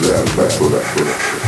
back, back, back, back.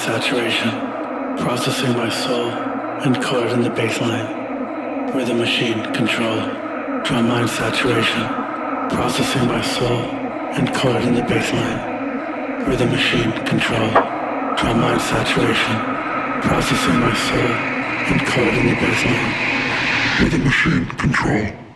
Saturation. Processing my soul. Encoded in the baseline. Rhythm machine control. Drumline saturation. Processing my soul. Encoded in the baseline. Rhythm machine control. Drumline saturation. Processing my soul. Encoded in the baseline. Rhythm machine control.